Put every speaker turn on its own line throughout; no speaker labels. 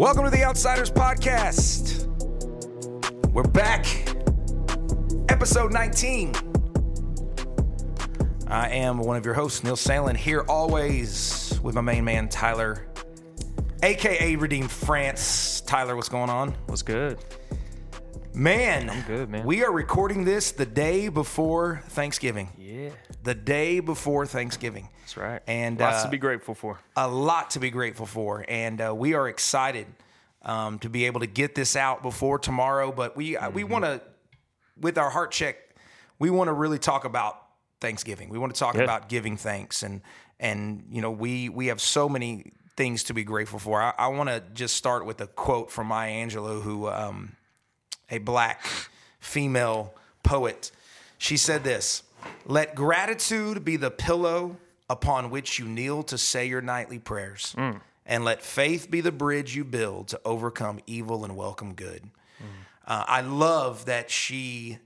Welcome to the Outsiders Podcast. We're back. Episode 19. I am one of your hosts, Neil Salen, here always with my main man, Tyler, aka Redeemed France. Tyler, what's going on?
What's good?
Man,
I'm good, man.
We are recording this the day before Thanksgiving.
Yeah,
The day before Thanksgiving.
that's right.
And,
lots
uh,
to be grateful for.
a lot to be grateful for, and uh, we are excited um, to be able to get this out before tomorrow. But we uh, we want to, with our heart check, we want to really talk about Thanksgiving. We want to talk
Yeah.
about giving thanks, and and you know we we have so many things to be grateful for. I, I want to just start with a quote from Maya Angelou, who um, a black female poet. She said this Let gratitude be the pillow upon which you kneel to say your nightly prayers, and let faith be the bridge you build to overcome evil and welcome good. Uh, I love that she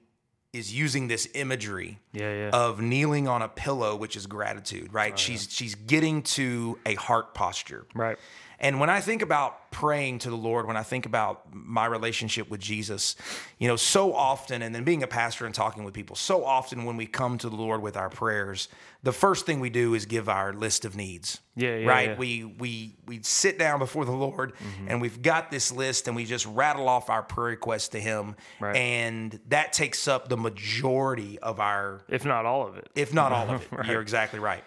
is using this imagery
Yeah, yeah.
of kneeling on a pillow, which is gratitude, right? she's she's getting to a heart posture.
Right.
And when I think about praying to the Lord, when I think about my relationship with Jesus, you know, so often, and then being a pastor and talking with people, so often when we come to the Lord with our prayers, the first thing we do is give our list of needs.
Yeah, yeah,
right.
yeah.
We we we sit down before the Lord, mm-hmm. and we've got this list, and we just rattle off our prayer requests to Him,
Right.
and that takes up the majority of our
If not all of it.
if not all of it. You're exactly right.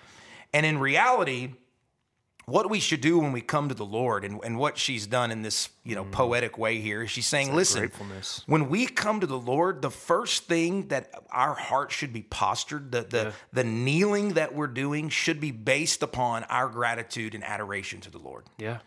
And in reality, what we should do when we come to the Lord and, and what she's done in this, you know, poetic way here is she's saying, listen, when we come to the Lord, the first thing that our heart should be postured, the the, the kneeling that we're doing should be based upon our gratitude and adoration to the Lord.
Yeah.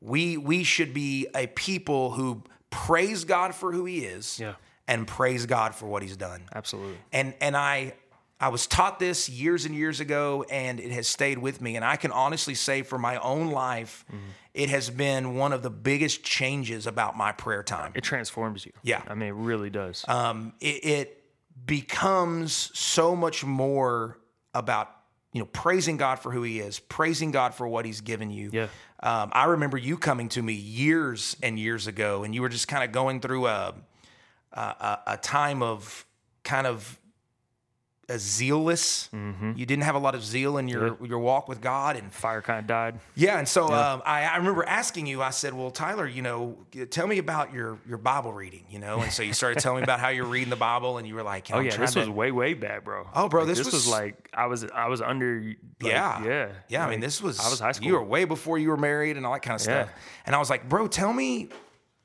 We we should be a people who praise God for who he is
Yeah.
and praise God for what he's done
Absolutely.
and and I I was taught this years and years ago, and it has stayed with me. And I can honestly say, for my own life, it has been one of the biggest changes about my prayer time.
It transforms you.
Yeah.
I mean, it really does.
Um, it, it becomes so much more about you know praising God for who He is, praising God for what He's given you.
Yeah.
Um, I remember you coming to me years and years ago, and you were just kind of going through a a, a, a time of kind of a zealous. You didn't have a lot of zeal in your your walk with God, and
Fire kind of died.
yeah, and so Um, I, I remember asking you. I said, "Well, Tyler, you know, tell me about your your Bible reading, you know." And so you started telling me about how you're reading the Bible, and you were like,
Oh yeah, this was way way bad, bro.
Oh, bro,
Like,
this
was,
was-
like I was I was under. Like,
yeah,
Yeah.
yeah. I mean, this was
I was high school.
You were way before you were married and all that kind of stuff.
Yeah.
And I was like, "Bro, tell me,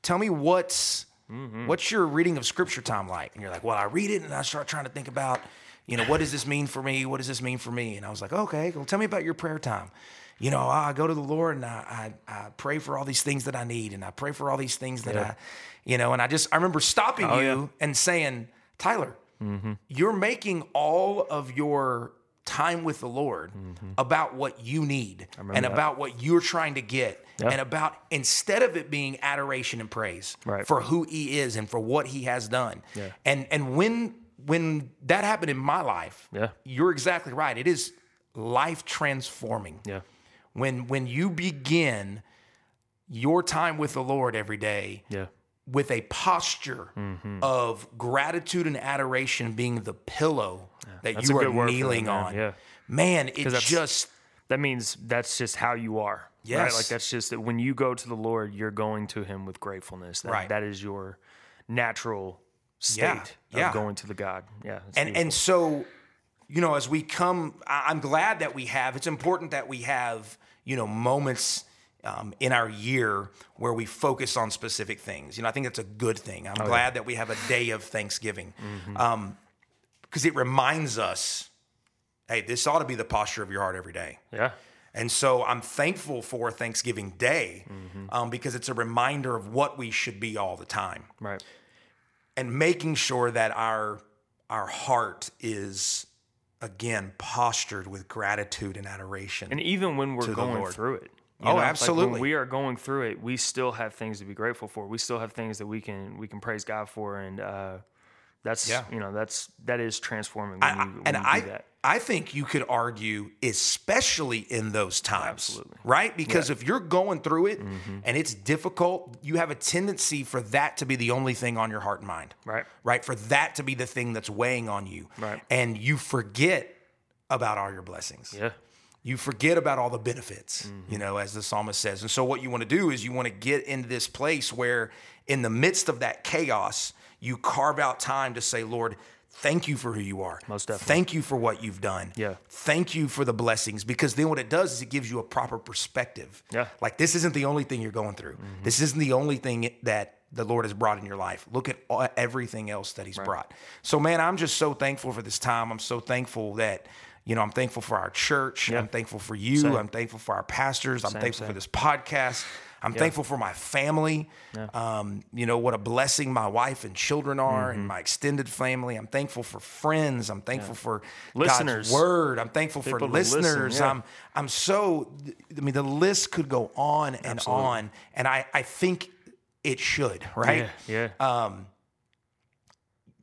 tell me what's
Mm-hmm.
what's your reading of Scripture time like?" And you're like, "Well, I read it and I start trying to think about." You know, what does this mean for me? What does this mean for me? And I was like, okay, well, tell me about your prayer time. You know, I go to the Lord and I, I, I pray for all these things that I need and I pray for all these things that I, you know, and I just, I remember stopping
Oh,
you
yeah. Mm-hmm.
and saying, Tyler, you're making all of your time with the Lord about what you need and
Mm-hmm. that.
about what you're trying to get
Yeah.
and about instead of it being adoration and praise
Right.
for who he is and for what he has done.
Yeah.
And and when when that happened in my life,
Yeah.
you're exactly right. It is life transforming.
Yeah.
When when you begin your time with the Lord every day
Yeah.
with a posture
Mm-hmm.
of gratitude and adoration being the pillow that
That's
you are
good word for that,
kneeling on.
Yeah.
Man, it just
That means that's just how you are. Right? Like that's just that when you go to the Lord, you're going to Him with gratefulness. That,
Right.
That is your natural state
Yeah,
of going to the God. Yeah.
and
beautiful.
and so you know as we come i'm glad that we have it's important that we have you know moments um, in our year where we focus on specific things you know i think that's a good thing i'm glad that we have a day of thanksgiving because it reminds us hey this ought to be the posture of your heart every day
yeah.
and so I'm thankful for Thanksgiving Day
Mm-hmm.
um, because it's a reminder of what we should be all the time
Right.
And making sure that our our heart is again postured with gratitude and adoration.
And even when we're going through it.
Oh,
Like
absolutely.
when we are going through it, we still have things to be grateful for. We still have things that we can we can praise God for, and uh, that's
Yeah.
you know that's that is transforming when
I-
you, when
and
you
I
do that.
I think you could argue, especially in those times,
Absolutely.
right? Because if you're going through it and it's difficult, you have a tendency for that to be the only thing on your heart and mind,
Right.
Right? For that to be the thing that's weighing on you,
Right.
And you forget about all your blessings
Yeah.
you forget about all the benefits,
Mm-hmm.
you know, as the psalmist says. And so, what you want to do is you want to get into this place where, in the midst of that chaos, you carve out time to say, Lord, thank you for who you are.
Most definitely.
Thank you for what you've done.
Yeah.
Thank you for the blessings. Because then what it does is it gives you a proper perspective.
Yeah. Mm-hmm.
Like, this isn't the only thing you're going through, this isn't the only thing that the Lord has brought in your life. Look at all, everything else that He's brought. So, man, I'm just so thankful for this time. I'm so thankful that, you know, I'm thankful for our church.
Yeah.
I'm thankful for you.
Same.
I'm thankful for our pastors. I'm
Same,
thankful for this podcast. I'm thankful for my family. Um, you know, what a blessing my wife and children are
Mm-hmm.
and my extended family. I'm thankful for friends. I'm thankful for
Listeners.
God's word. I'm thankful for
People listen,
listeners.
yeah.
I'm I'm so I mean the list could go on and
Absolutely.
on and I I think it should, right?
Yeah. Yeah.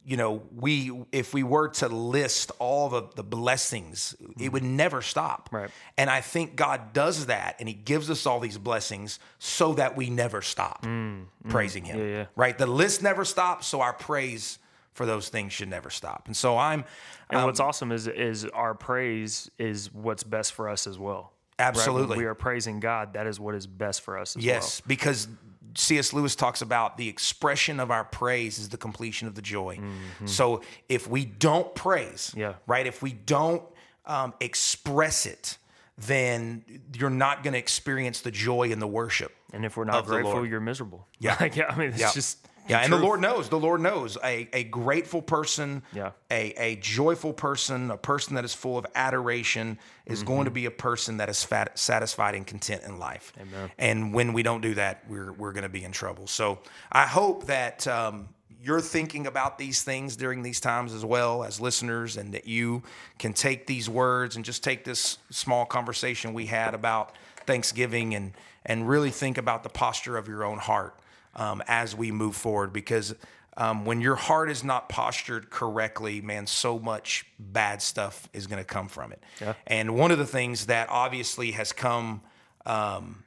You know, we if we were to list all the the blessings, it would mm-hmm. never stop.
Right.
And I think God does that, and He gives us all these blessings so that we never stop mm, mm. praising Him.
Yeah, yeah.
Right. The list never stops, so our praise for those things should never stop. And so I'm
and um, what's awesome is is our praise is what's best for us as well. Right?
Absolutely.
we are praising God. That is what is best for us as
Yes, because C.S. Lewis talks about the expression of our praise is the completion of the joy. So if we don't praise,
Mm-hmm. Yeah.
right, if we don't um, express it, then you're not going to experience the joy in the worship.
And if we're not grateful, you're miserable.
Yeah.
Like, yeah. I mean, it's
Yeah.
just
Yeah, and the. Lord knows. The Lord knows. A, a grateful person,
Yeah.
a, a joyful person, a person that is full of adoration is
Mm-hmm.
going to be a person that is fat, satisfied and content in life.
Amen.
And when we don't do that, we're, we're going to be in trouble. So I hope that um, you're thinking about these things during these times as well as listeners, and that you can take these words and just take this small conversation we had about Thanksgiving and, and really think about the posture of your own heart um, as we move forward because um, when your heart is not postured correctly, man, so much bad stuff is going to come from it.
Yeah.
And one of the things that obviously has come um,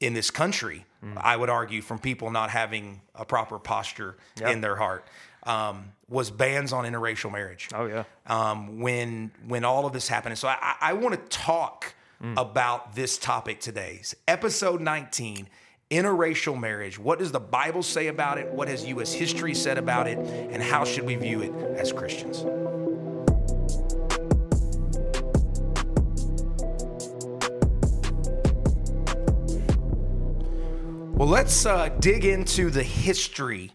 in this country, I would argue, from people not having a proper posture
Yeah.
in their heart, um, was bans on interracial marriage
Oh yeah.
um, when when all of this happened. And so I, I want to talk about this topic today. It's episode 19, interracial marriage. What does the Bible say about it? What has U.S. history said about it? And how should we view it as Christians? Well, let's uh, dig into the history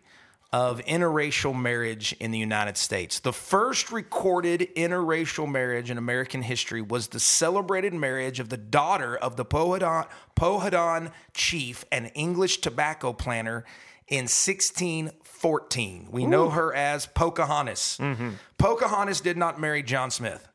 of interracial marriage in the United States. The first recorded interracial marriage in American history was the celebrated marriage of the daughter of the Powhatan, Powhatan chief and English tobacco planter in 1614. We know her as Pocahontas. Mm-hmm. Pocahontas did not marry John Smith.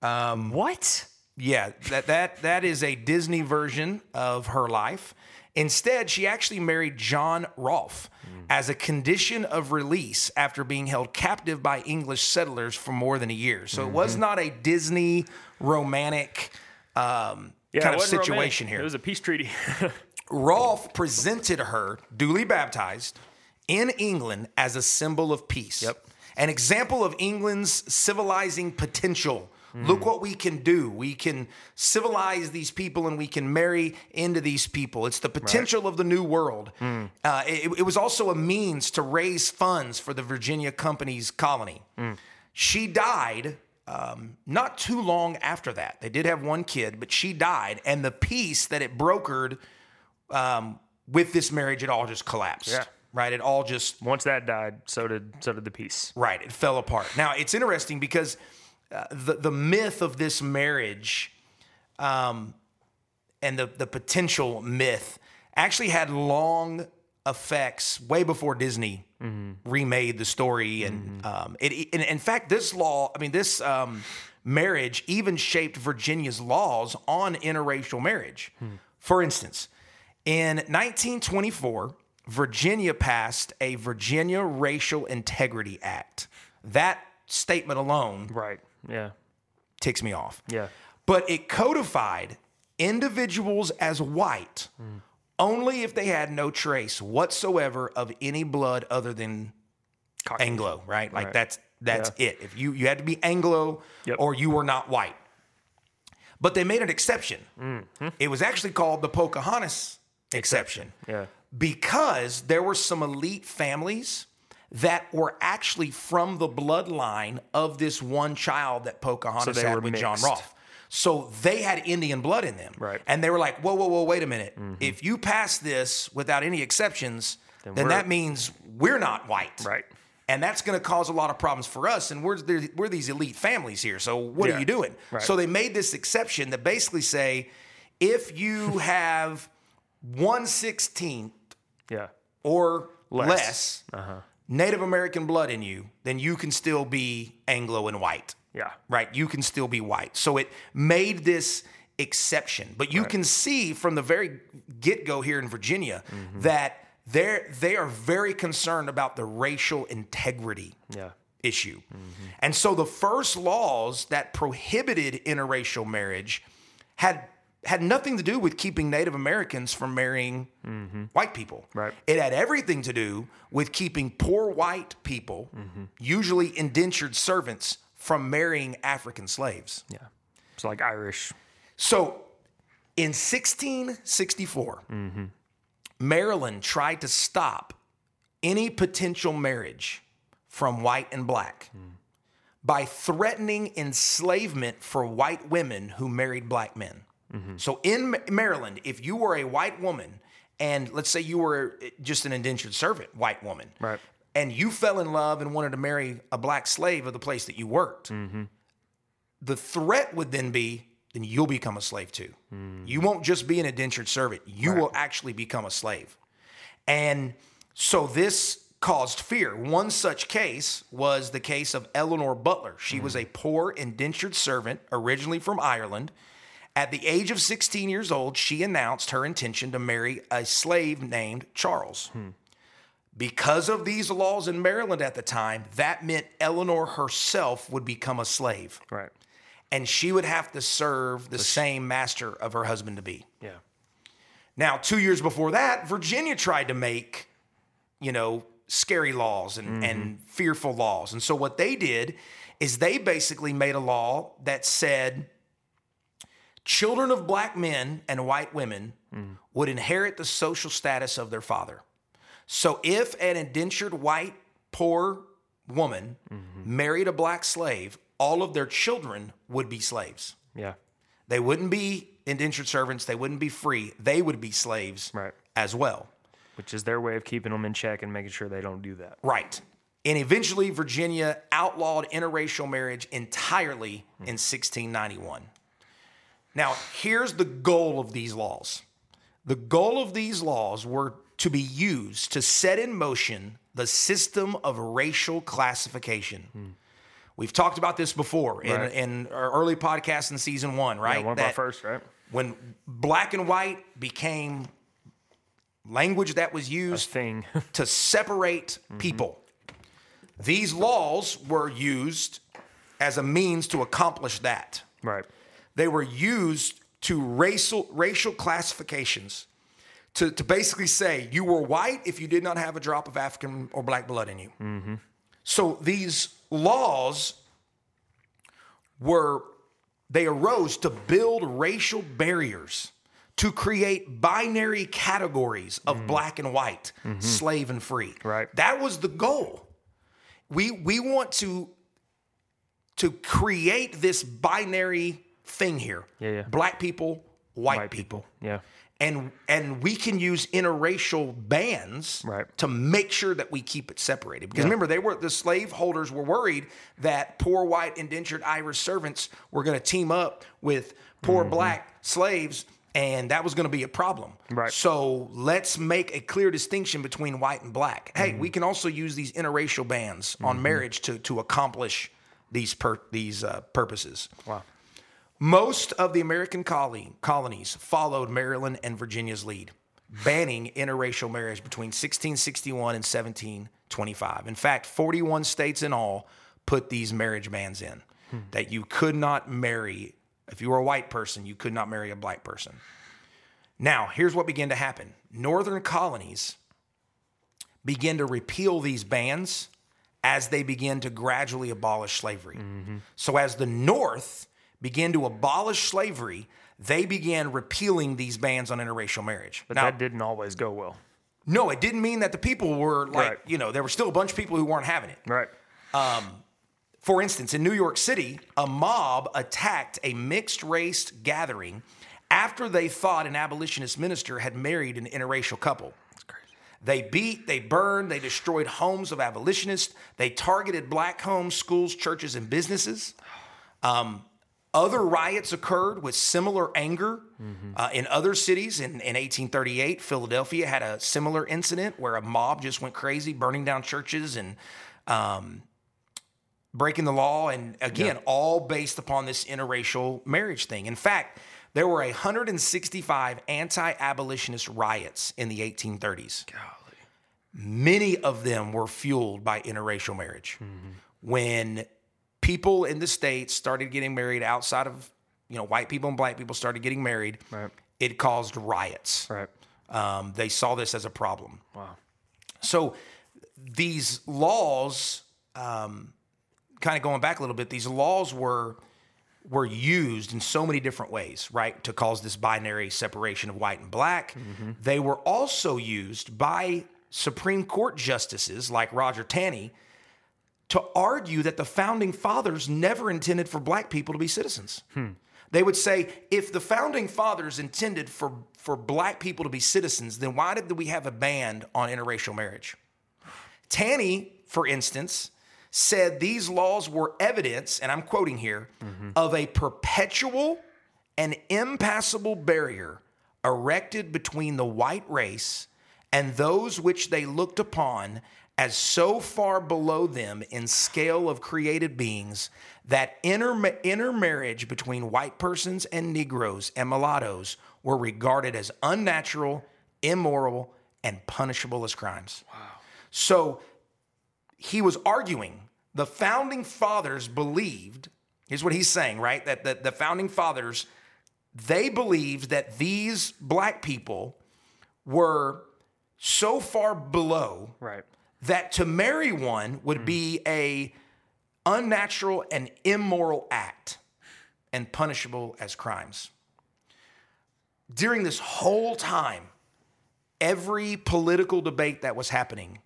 Um, what?
Yeah, that that that is a Disney version of her life. Instead, she actually married John Rolfe as a condition of release after being held captive by English settlers for more than a year. So it was not a Disney romantic um,
Yeah,
kind of situation
romantic.
here.
It was a peace treaty.
Rolfe presented her, duly baptized, in England as a symbol of peace.
Yep.
An example of England's civilizing potential. Look what we can do. We can civilize these people and we can marry into these people. It's the potential of the new world. Uh, it, it was also a means to raise funds for the Virginia Company's colony. She died um, not too long after that. They did have one kid, but she died, and the peace that it brokered um, with this marriage, it all just collapsed.
Yeah.
Right? It all just
Once that died, so did so did the peace.
right. It fell apart. Now it's interesting because uh, the the myth of this marriage, um, and the the potential myth actually had long effects way before Disney remade the story, and um, it, it- in fact this law, I mean this um, marriage even shaped Virginia's laws on interracial marriage. For instance, in 1924, Virginia passed a Virginia Racial Integrity Act. That statement alone
Right. Yeah.
ticks me off.
Yeah.
But it codified individuals as white only if they had no trace whatsoever of any blood other than
Caucasian.
Anglo, right? Like
Right.
that's that's it. If you you had to be Anglo
Yep.
or you were not white. But they made an exception.
Mm-hmm.
It was actually called the Pocahontas exception
Yeah.
because there were some elite families that were actually from the bloodline of this one child that Pocahontas
So
had with John. Rolfe. So they had Indian blood in them.
Right. Mm-hmm.
And they were like, whoa, whoa, whoa, wait a minute. If you pass this without any exceptions, then,
we're-
that means we're not white.
Right.
And that's going to cause a lot of problems for us. And we're, we're these elite families here. So what
Yeah.
are you doing?
Right.
So they made this exception that basically say if you have 116th
Yeah.
or less,
Less. Uh-huh.
Native American blood in you, then you can still be Anglo and white,
Yeah.
right? You can still be white. So it made this exception. But you can see from the very get go here in Virginia
Mm-hmm.
that they're, they are very concerned about the racial integrity
Yeah.
issue. And so the first laws that prohibited interracial marriage had had nothing to do with keeping Native Americans from marrying mm-hmm. white people.
Right.
It had everything to do with keeping poor white people, mm-hmm. usually indentured servants, from marrying African slaves.
Yeah. It's like Irish.
So in 1664, mm-hmm. Maryland tried to stop any potential marriage from white and black mm. by threatening enslavement for white women who married black men. Mm-hmm. So in Maryland, if you were a white woman and let's say you were eh, just an indentured servant, white woman,
Right.
and you fell in love and wanted to marry a black slave of the place that you worked, mm-hmm. the threat would then be then you'll become a slave too. Mm. You won't just be an indentured servant, you will actually become a slave. And so this caused fear. One such case was the case of Eleanor Butler. She was mm. a poor indentured servant, originally from Ireland. At the age of 16 years old, she announced her intention to marry a slave named Charles. Hmm. Because of these laws in Maryland at the time, that meant Eleanor herself would become a slave
Right.
and she would have to serve the same master of her husband to be.
Yeah.
Now, two years before that, Virginia tried to make, you know, scary laws and, and mm-hmm. fearful laws. And so what they did is they basically made a law that said children of black men and white women would inherit the social status of their father. So if an indentured white poor woman married a black slave, all of their children would be slaves.
Yeah.
They wouldn't be indentured servants. They wouldn't be free. They would be slaves
Right.
as well.
Which is their way of keeping them in check and making sure they don't do that.
Right. And eventually, Virginia outlawed interracial marriage entirely in 1691. Now, here's the goal of these laws the goal of these laws were to be used to set in motion the system of racial classification. Hmm. We've talked about this before in,
Right.
in our early podcast in season one, right?
Yeah, one of our first, right?
when black and white became language that was used
thing.
to separate mm-hmm. people. These laws were used as a means to accomplish that.
right.
They were used to racial racial classifications to, to basically say you were white if you did not have a drop of African or black blood in you. Mm-hmm. So these laws were they arose to build racial barriers to create binary categories of mm-hmm. black and white, mm-hmm. slave and free.
Right.
That was the goal. We we want to to create this binary thing here.
Yeah, yeah.
Black people, white,
White
people.
Yeah.
And and we can use interracial bands
Right.
to make sure that we keep it separated. Because remember, they were the slave holders were worried that poor white indentured Irish servants were going to team up with poor
Mm-hmm.
black slaves, and that was going to be a problem.
Right.
So let's make a clear distinction between white and black. Hey,
Mm-hmm.
we can also use these interracial bans on marriage to to accomplish these per, these uh, purposes.
Wow.
Most of the American colony, colonies followed Maryland and Virginia's lead, banning interracial marriage between 1661 and 1725. In fact, 41 states in all put these marriage bans in. that you could not marry, if you were a white person, you could not marry a black person. Now, here's what began to happen Northern colonies began to repeal these bans as they began to gradually abolish slavery. Mm-hmm. So, as the North began to abolish slavery, they began repealing these bans on interracial marriage.
But
now,
that didn't always go well.
no, it didn't mean that the people were like,
Right.
you know, there were still a bunch of people who weren't having it.
Right.
For instance, in New York City, a mob attacked a mixed race gathering after they thought an abolitionist minister had married an interracial couple.
That's crazy.
They beat, they burned, they destroyed homes of abolitionists. They targeted black homes, schools, churches, and businesses. Um, other riots occurred with similar anger uh, in other cities. In, in 1838, Philadelphia had a similar incident where a mob just went crazy, burning down churches and um, breaking the law. And again, all based upon this interracial marriage thing. In fact, there were 165 anti abolitionist riots in the 1830s
Golly.
many of them were fueled by interracial marriage. When people in the states started getting married outside of, you know, white people and black people started getting married,
Right.
it caused riots.
Right.
Um, they saw this as a problem.
Wow.
So these laws, um, kind of going back a little bit, these laws were were used in so many different ways, right, to cause this binary separation of white and black. They were also used by Supreme Court justices like Roger Taney to argue that the founding fathers never intended for black people to be citizens. Hmm. They would say if the founding fathers intended for, for black people to be citizens, then why did we have a ban on interracial marriage? Taney, for instance, said these laws were evidence, and I'm quoting here, mm-hmm. of a perpetual and impassable barrier erected between the white race and those which they looked upon as so far below them in scale of created beings that inter- intermarriage between white persons and Negroes and mulattoes were regarded as unnatural, immoral, and punishable as crimes. Wow. So he was arguing the founding fathers believed here's what he's saying right that the, the founding fathers they believed that these black people were so far below
Right.
That to marry one would be a unnatural and immoral act and punishable as crimes during this whole time every political debate that was happening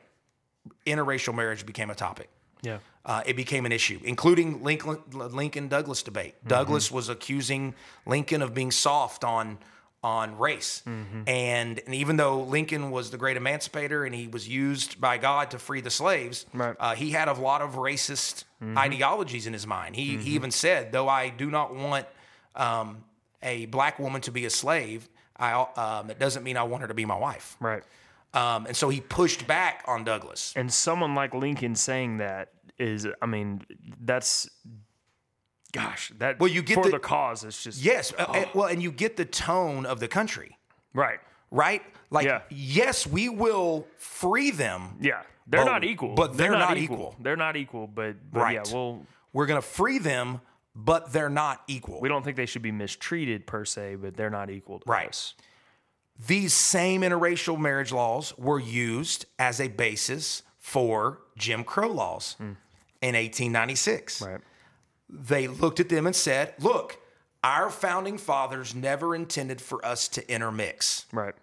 interracial marriage became a topic
Yeah.
uh, it became an issue, including Lincoln, Lincoln Douglas debate. Douglas was accusing Lincoln of being soft on on race, and and even though Lincoln was the great emancipator and he was used by God to free the slaves,
Right.
uh, he had a lot of racist ideologies in his mind. He he even said, though I do not want um, a black woman to be a slave, I um, it doesn't mean I want her to be my wife.
Right.
Um, and so he pushed back on Douglas.
And someone like Lincoln saying that is, I mean, that's, gosh, that.
Well, you get
for
the-
the, cause. It's just
Yes, uh, and- well, and you get the tone of the country.
right.
right? Like,
Yeah.
yes, we will free them.
Yeah, they're
But-
not equal.
but they're not equal.
They're not equal. But, but
Right.
yeah, well,
We're going to free them, but they're not equal.
we don't think they should be mistreated per se, but they're not equal to
Right.
us.
These same interracial marriage laws were used as a basis for Jim Crow laws in 1896.
Hmm. Right.
They looked at them and said, look, our founding fathers never intended for us to intermix.
Right.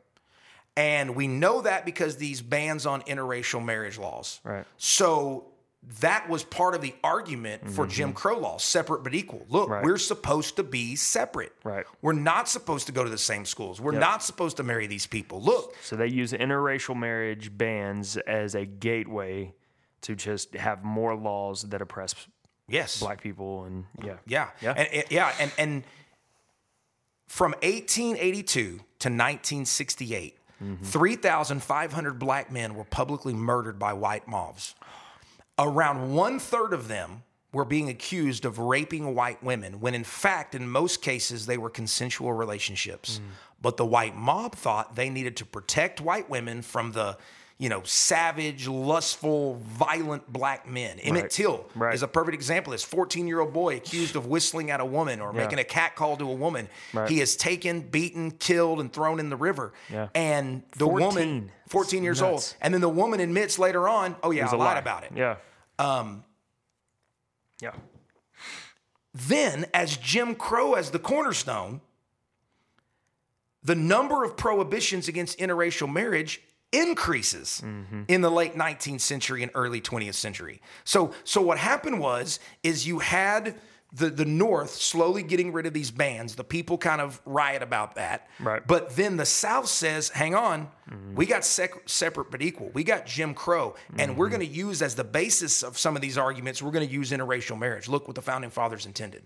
And we know that because these bans on interracial marriage laws.
Right.
So that was part of the argument for Jim Crow laws, separate but equal. Look,
Mm-hmm. Right.
we're supposed to be separate.
Right.
We're not supposed to go to the same schools. We're not supposed to marry these people. Look,
So they use interracial marriage bans as a gateway to just have more laws that oppress
yes.
black people and yeah.
Yeah.
Yeah.
And, yeah. And, and from 1882 to 1968,
Mm-hmm.
3,500 black men were publicly murdered by white mobs. Around one third of them were being accused of raping white women, when in fact, in most cases, they were consensual relationships.
Mm.
But the white mob thought they needed to protect white women from the you know, savage, lustful, violent black men. Emmett Till
Right.
is a perfect example. This 14 year old boy accused of whistling at a woman or making a cat call to a woman.
Right.
He is taken, beaten, killed, and thrown in the river.
Yeah.
And the
14.
woman, 14 years old, and then the woman admits later on, oh, yeah, I
a
lied
lie.
about it.
Yeah. Um. Yeah.
Then, as Jim Crow as the cornerstone, the number of prohibitions against interracial marriage increases mm-hmm. in the late 19th century and early 20th century. So, so what happened was is you had the, the North slowly getting rid of these bans. The people kind of riot about that.
Right.
But then the South says, hang on, mm-hmm. we got sec- separate but equal. We got Jim Crow. And we're mm-hmm. going to use as the basis of some of these arguments, we're going to use interracial marriage. Look what the founding fathers intended.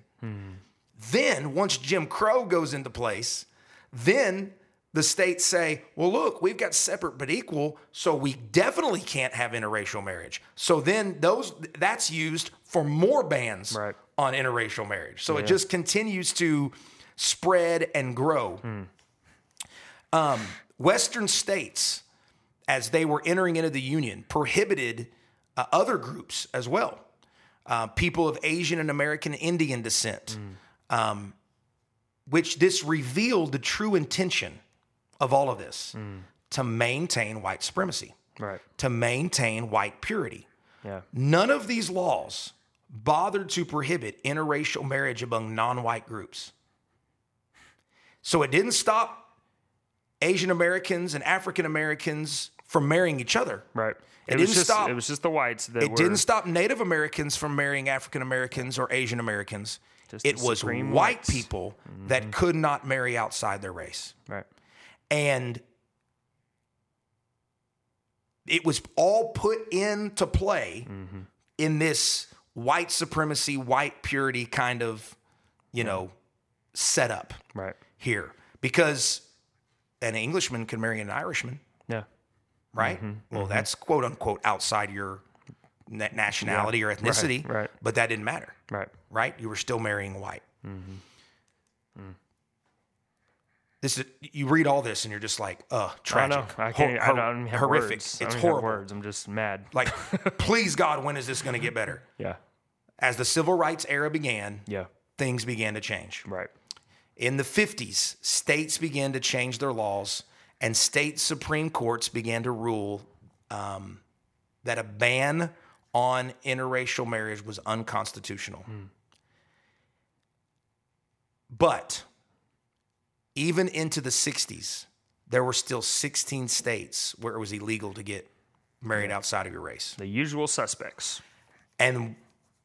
Then, once Jim Crow goes into place, then the states say, well, look, we've got separate but equal, so we definitely can't have interracial marriage. So then those that's used for more bans
Right.
on interracial marriage. So it just continues to spread and grow. Um, Western states, as they were entering into the Union, prohibited uh, other groups as well. Uh, people of Asian and American Indian descent, um, which this revealed the true intention of all of this to maintain white supremacy,
Right.
to maintain white purity.
Yeah.
None of these laws bothered to prohibit interracial marriage among non white groups. So it didn't stop Asian Americans and African Americans from marrying each other.
Right.
It
was
didn't
just,
stop-
It was just the whites that
It
were.
didn't stop Native Americans from marrying African Americans or Asian Americans.
Just
It was white
whites.
people that mm-hmm. could not marry outside their race.
Right.
And it was all put into play mm-hmm. in this white supremacy, white purity kind of, you know, setup
Right.
here. Because an Englishman can marry an Irishman,
Yeah.
right? Mm-hmm. Well, mm-hmm. that's quote unquote outside your na- nationality or ethnicity,
right.
but that didn't matter,
Right.
right? You were still marrying white. Mm. This is, you read all this and you're just like, uh,
I
tragic,
know. I can't. I don't even have
horrific.
Words. I
It's
don't even have
horrible.
words. I'm just mad.
Like, please God, when is this going to get better?
yeah.
As the civil rights era began,
Yeah.
things began to change.
Right.
In the 50s, states began to change their laws, and state supreme courts began to rule um, that a ban on interracial marriage was unconstitutional. But even into the 60s, there were still 16 states where it was illegal to get married outside of your race.
The usual suspects.
And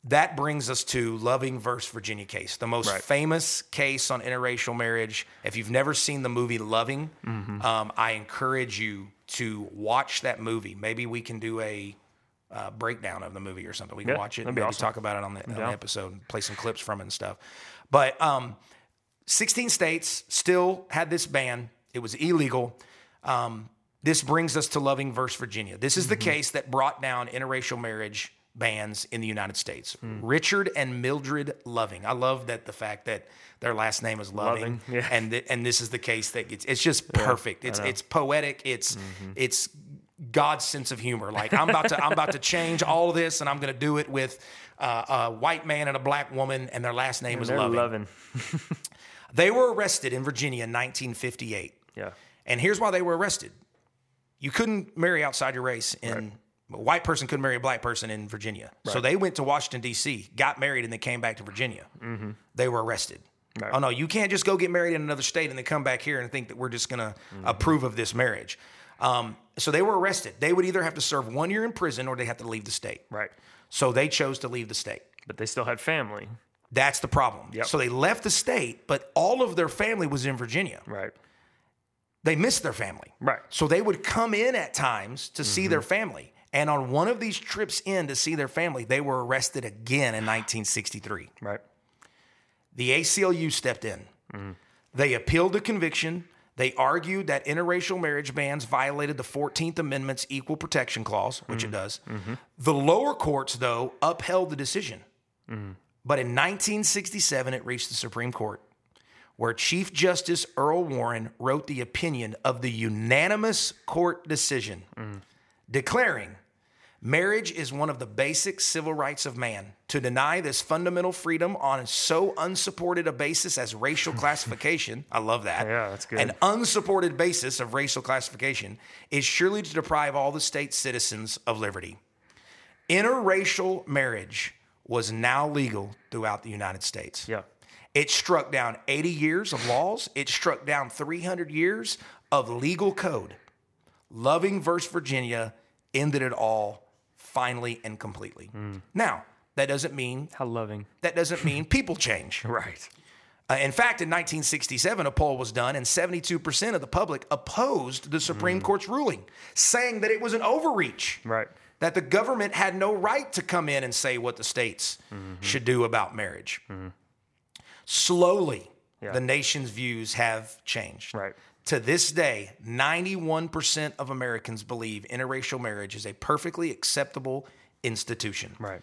that brings us to Loving versus Virginia case, the most
Right.
famous case on interracial marriage. If you've never seen the movie Loving,
Mm-hmm.
um, I encourage you to watch that movie. Maybe we can do a uh, breakdown of the movie or something. We can
Yeah,
watch it and
be
maybe
awesome.
talk about it on the, on the
down.
episode and play some clips from it and stuff. But um, 16 states still had this ban, it was illegal. Um, this brings us to Loving versus Virginia. This is the
Mm-hmm.
case that brought down interracial marriage bans in the United States.
Mm.
Richard and Mildred Loving. I love that the fact that their last name is Loving,
Loving, yeah.
and th- and this is the case that gets. It's just perfect. It's it's poetic. It's
Mm-hmm.
it's God's sense of humor. Like I'm about to I'm about to change all of this, and I'm going to do it with uh, a white man and a black woman, and their last name is Loving.
loving.
They were arrested in Virginia in 1958.
Yeah.
And here's why they were arrested. You couldn't marry outside your race in a white person couldn't marry a black person in Virginia. Right. So they went to Washington D.C., got married, and then came back to Virginia. Mm-hmm. They were arrested.
Right.
Oh no, you can't just go get married in another state and then come back here and think that we're just going to approve of this marriage. Um, so they were arrested. They would either have to serve one year in prison or they have to leave the state.
Right.
So they chose to leave the state.
But they still had family.
That's the problem.
Yep.
So they left the state, but all of their family was in Virginia.
Right.
They missed their family.
Right.
So they would come in at times to see their mm-hmm. family. And on one of these trips in to see their family, they were arrested again in 1963.
Right.
The ACLU stepped in. Mm-hmm. They appealed the conviction. They argued that interracial marriage bans violated the 14th Amendment's Equal Protection Clause, which it mm-hmm. does. The lower courts, though, upheld the decision. But in 1967, it reached the Supreme Court, where Chief Justice Earl Warren wrote the opinion of the unanimous court decision declaring marriage is one of the basic civil rights of man. To deny this fundamental freedom on so unsupported a basis as racial classification, I love that.
Yeah, that's good.
An unsupported basis of racial classification is surely to deprive all the state's citizens of liberty. Interracial marriage was now legal throughout the United States.
Yeah.
It struck down 80 years of laws. It struck down 300 years of legal code. Loving versus Virginia ended it all finally and completely. Now, that doesn't mean
How loving.
that doesn't mean people change.
Right.
Uh, in fact, in 1967, a poll was done, and 72% of the public opposed the Supreme Court's ruling, saying that it was an overreach
Right.
That the government had no right to come in and say what the states should do about marriage. Slowly,
Yeah.
the nation's views have changed.
Right.
To this day, 91% of Americans believe interracial marriage is a perfectly acceptable institution.
Right.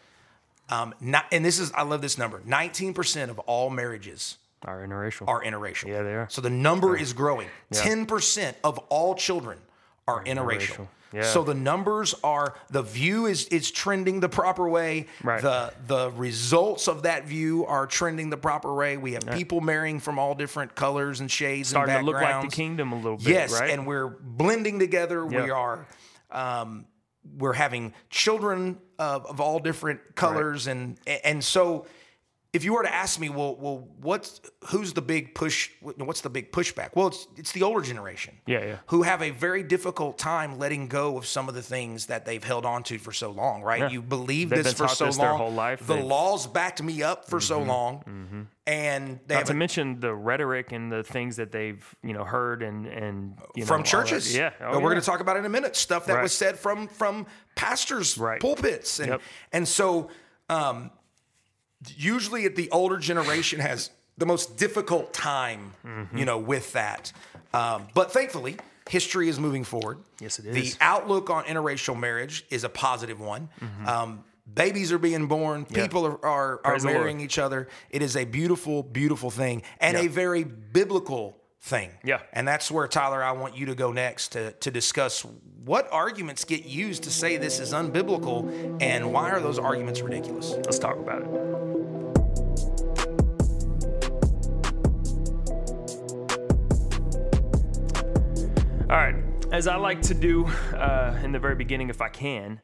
Um, not, and this is, I love this number 19% of all marriages
Are interracial.
are interracial.
Yeah, they are.
So the number is growing. 10% of all children are interracial.
interracial. Yeah.
So the numbers are the view is is trending the proper way.
Right.
The the results of that view are trending the proper way. We have people marrying from all different colors and shades
Starting to
and
look
backgrounds.
like the kingdom a little bit,
Yes,
right?
and we're blending together. We are um, we're having children of, of all different colors and and so if you were to ask me, well, well, what's who's the big push? What's the big pushback? Well, it's it's the older generation,
Yeah, yeah.
who have a very difficult time letting go of some of the things that they've held on to for so long. Right?
Yeah.
You believe
They've
this for so
this
long.
their whole life.
The
They've- Mm-hmm.
laws backed me up for so long, and they
Not
have
to
a
mention the rhetoric and the things that they've you know heard and and you know,
from
all
churches.
Yeah, oh,
we're
yeah.
going to talk about in a minute. Stuff that
Right.
was said from from pastors'
Right.
pulpits, and
Yep.
and so um, usually the older generation has the most difficult time,
Mm-hmm.
you know, with that. Um, but thankfully, history is moving forward.
Yes, it
The outlook on interracial marriage is a positive one. Um, babies are being born. People are are, are
Mm-hmm. Praise the Lord.
marrying each other. It is a beautiful, beautiful thing, and a very biblical thing.
Yeah.
And that's where Tyler, I want you to go next to to discuss what arguments get used to say this is unbiblical, and why are those arguments ridiculous?
Let's talk about it. All right. As I like to do uh, in the very beginning, if I can,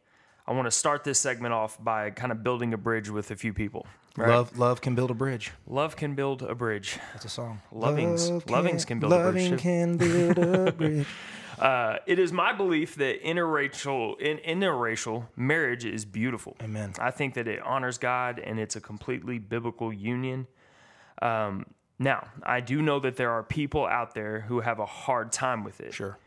I want to start this segment off by kind of building a bridge with a few people. Right?
Love, love can build a bridge.
Love can build a bridge.
That's a song.
Lovings-
Love
lovings can build a bridge,
loving can build a bridge.
Uh, it is my belief that interracial in, interracial marriage is beautiful.
Amen.
I think that it honors God and it's a completely biblical union. Um, now, I do know that there are people out there who have a hard time with it.
Sure.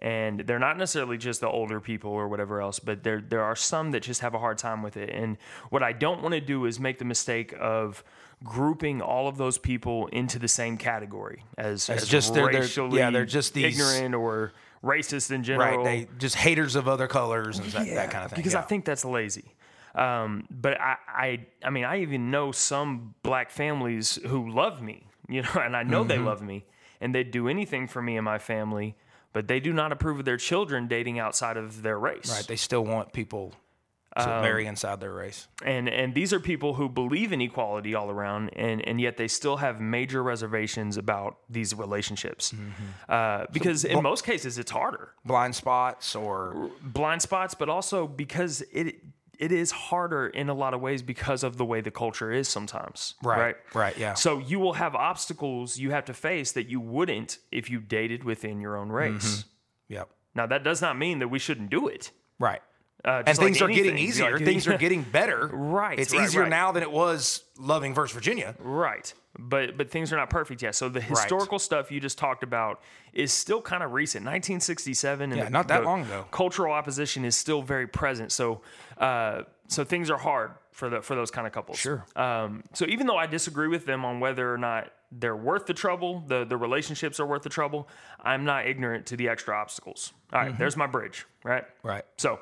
And they're not necessarily just the older people or whatever else, but there there are some that just have a hard time with it. And what I don't want to do is make the mistake of grouping all of those people into the same category as, as
just- they're- they're-
racially
yeah, they're just these-
ignorant or racist in general.
Right. They just haters of other colors and that, that kind of thing.
Because
yeah.
I think that's lazy. Um, but I, I, I mean, I even know some black families who love me, you know, and I know
Mm-hmm.
they love me, and they'd do anything for me and my family. But they do not approve of their children dating outside of their race.
right. They still want people to marry inside their race.
and and these are people who believe in equality all around, and and yet they still have major reservations about these relationships,
Mm-hmm.
uh, because in most cases it's harder.
Blind spots or
blind spots, but also because it it is harder in a lot of ways because of the way the culture is sometimes.
Right,
Right.
right, yeah.
So you will have obstacles you have to face that you wouldn't if you dated within your own race. Mm-hmm.
yep.
Now that does not mean that we shouldn't do it.
Right.
Uh,
and
just like
things are getting easier.
like-
things are getting better.
Right,
It's
right,
easier
right.
now than it was loving versus Virginia.
Right. But but things are not perfect yet. So the historical stuff you just talked about is still kind of recent. 1967 and
Yeah,
the-
not that long ago.
Cultural opposition is still very present. So uh, so things are hard for the for those kind of couples.
Sure.
Um, so even though I disagree with them on whether or not they're worth the trouble, the the relationships are worth the trouble, I'm not ignorant to the extra obstacles. All right, Mm-hmm. there's my bridge, right?
Right.
So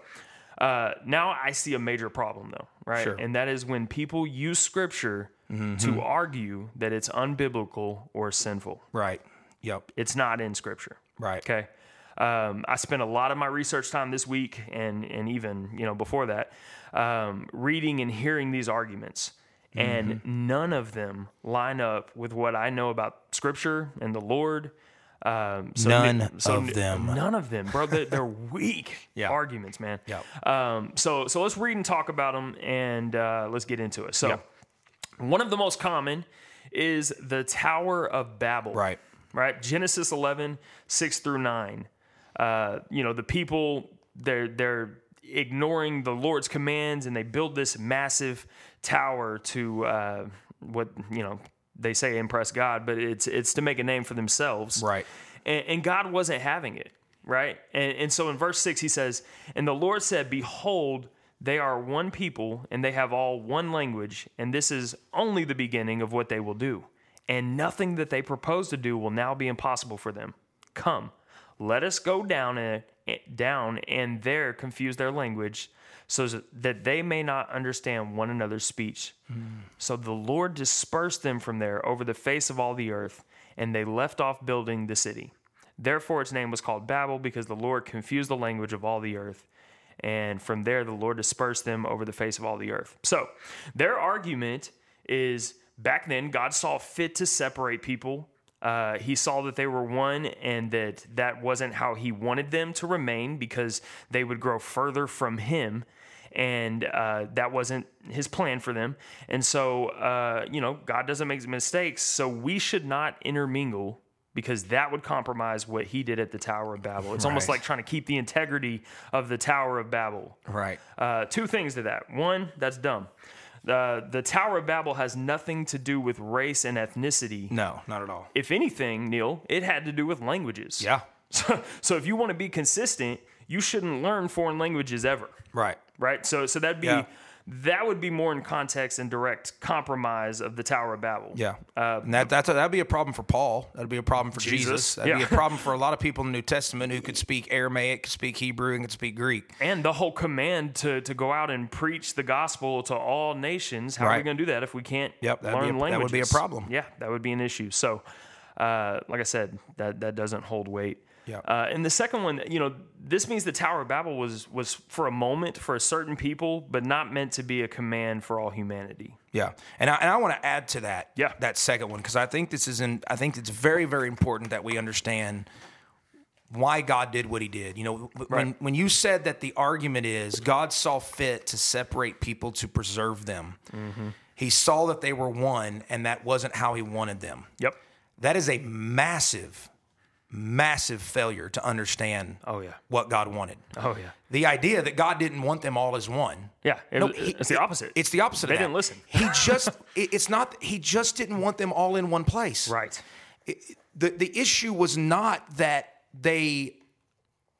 uh, now I see a major problem, though, right?
Sure. Mm-hmm.
And that is when people use scripture to argue that it's unbiblical or sinful.
Right. Yep.
It's not in scripture.
Right.
Okay. Um, I spent a lot of my research time this week, and and even you know before that, um, reading and hearing these arguments, and
Mm-hmm.
none of them line up with what I know about Scripture and the Lord. Um, so
None
so
of them.
None of them, bro. They're, they're weak
Yeah.
arguments, man.
Yeah.
Um, so so let's read and talk about them, and uh, let's get into it. So,
Yeah.
one of the most common is the Tower of Babel.
Right.
Right. Genesis 11, 6 through 9. Uh, you know, the people, they're, they're ignoring the Lord's commands and they build this massive tower to uh, what, you know, they say impress God, but it's, it's to make a name for themselves.
Right.
And, and God wasn't having it, right? And, and so in verse 6, he says, And the Lord said, Behold, they are one people, and they have all one language, and this is only the beginning of what they will do. And nothing that they propose to do will now be impossible for them. Come, let us go down and, down and there confuse their language, so that they may not understand one another's speech. So the Lord dispersed them from there over the face of all the earth, and they left off building the city. Therefore, its name was called Babel, because the Lord confused the language of all the earth. And from there, the Lord dispersed them over the face of all the earth. So, their argument is back then, God saw fit to separate people. Uh, he saw that they were one and that that wasn't how he wanted them to remain because they would grow further from him and uh, that wasn't his plan for them. And so, uh, you know, God doesn't make mistakes, so we should not intermingle because that would compromise what he did at the Tower of Babel. It's almost like trying to keep the integrity of the Tower of Babel.
Right.
Uh, two things to that. One, that's dumb. Uh, the Tower of Babel has nothing to do with race and ethnicity.
No, not at all.
If anything, Neil, it had to do with languages.
Yeah.
So, so if you want to be consistent, you shouldn't learn foreign languages ever
Right.
Right? So so that'd be
Yeah.
that would be more in context and direct compromise of the Tower of Babel.
Yeah. and that that's a, that'd be a problem for Paul. That'd be a problem for Jesus.
Jesus.
That'd be
Yeah.
a problem for a lot of people in the New Testament who could speak Aramaic, could speak Hebrew, and could speak Greek.
And the whole command to to go out and preach the gospel to all nations. How are we going to do that if we can't
Yep,
learn
a-
languages?
that would be a problem.
Yeah, that would be an issue. So, uh, like I said, that that doesn't hold weight.
Yeah.
Uh, and the second one, you know, this means the Tower of Babel was was for a moment for a certain people, but not meant to be a command for all humanity.
Yeah, and I, and I want to add to that.
Yeah.
that second one because I think this is in. I think it's very very important that we understand why God did what He did. You know, when
Right.
when you said that the argument is God saw fit to separate people to preserve them.
Mm-hmm.
He saw that they were one, and that wasn't how He wanted them.
Yep.
That is a massive, massive failure to understand.
Oh yeah.
what God wanted.
Oh yeah.
The idea that God didn't want them all as one.
Yeah. It,
No, he-
it's the opposite.
It's the opposite.
They
of that.
didn't listen.
He just it- it's not he just didn't want them all in one place.
right.
The the issue was not that they